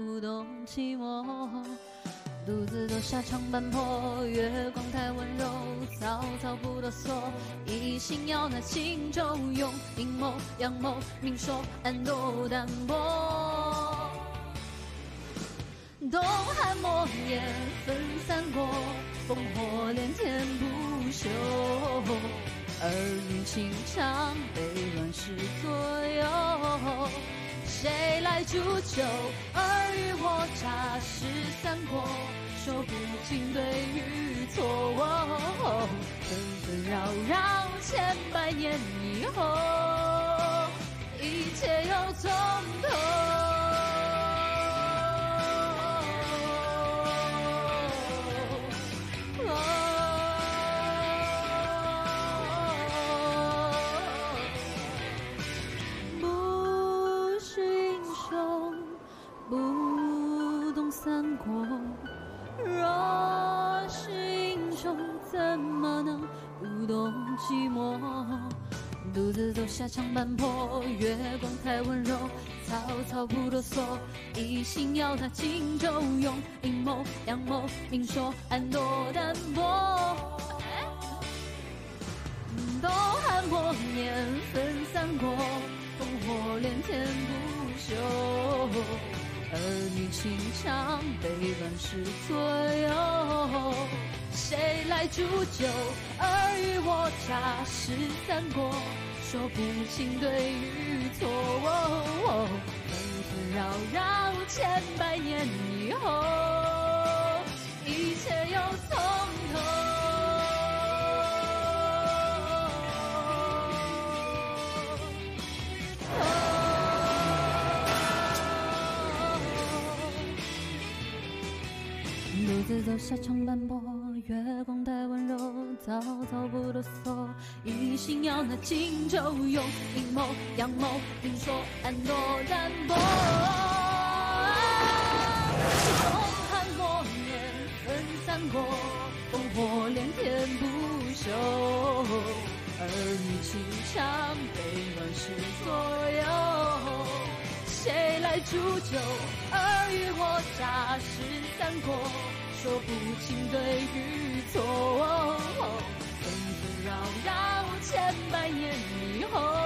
舞动寂寞。独自走下长坂坡，月光太温柔，草草不哆嗦。一心要那轻舟用，阴谋阳谋，明说暗斗淡薄。东汉末年分三国，烽火连天不休。儿女情长被乱世左右，谁来煮酒？尔虞我诈是三国，说不清对与错。纷纷扰扰千百年以后，一切又从头。三国。若是英雄，怎么能不懂寂寞？独自走下长坂坡，月光太温柔，曹操不哆嗦，一心要他荆州用，阴谋阳谋，明说暗斗淡薄。东汉末年分三国，烽火连天不休。儿女情长被乱世左右，谁来煮酒？尔虞我诈是三国，说不清对与错。纷纷扰扰千百年以后，独自走下长坂坡，月光太温柔，草草不哆嗦，一心要那荆州用，阴谋阳谋，明说暗斗淡薄。东汉末年分三国，烽火连天不休，儿女情长被乱世左右。谁来煮酒？尔虞我诈是三国，说不清对与错。纷纷扰扰千百年以后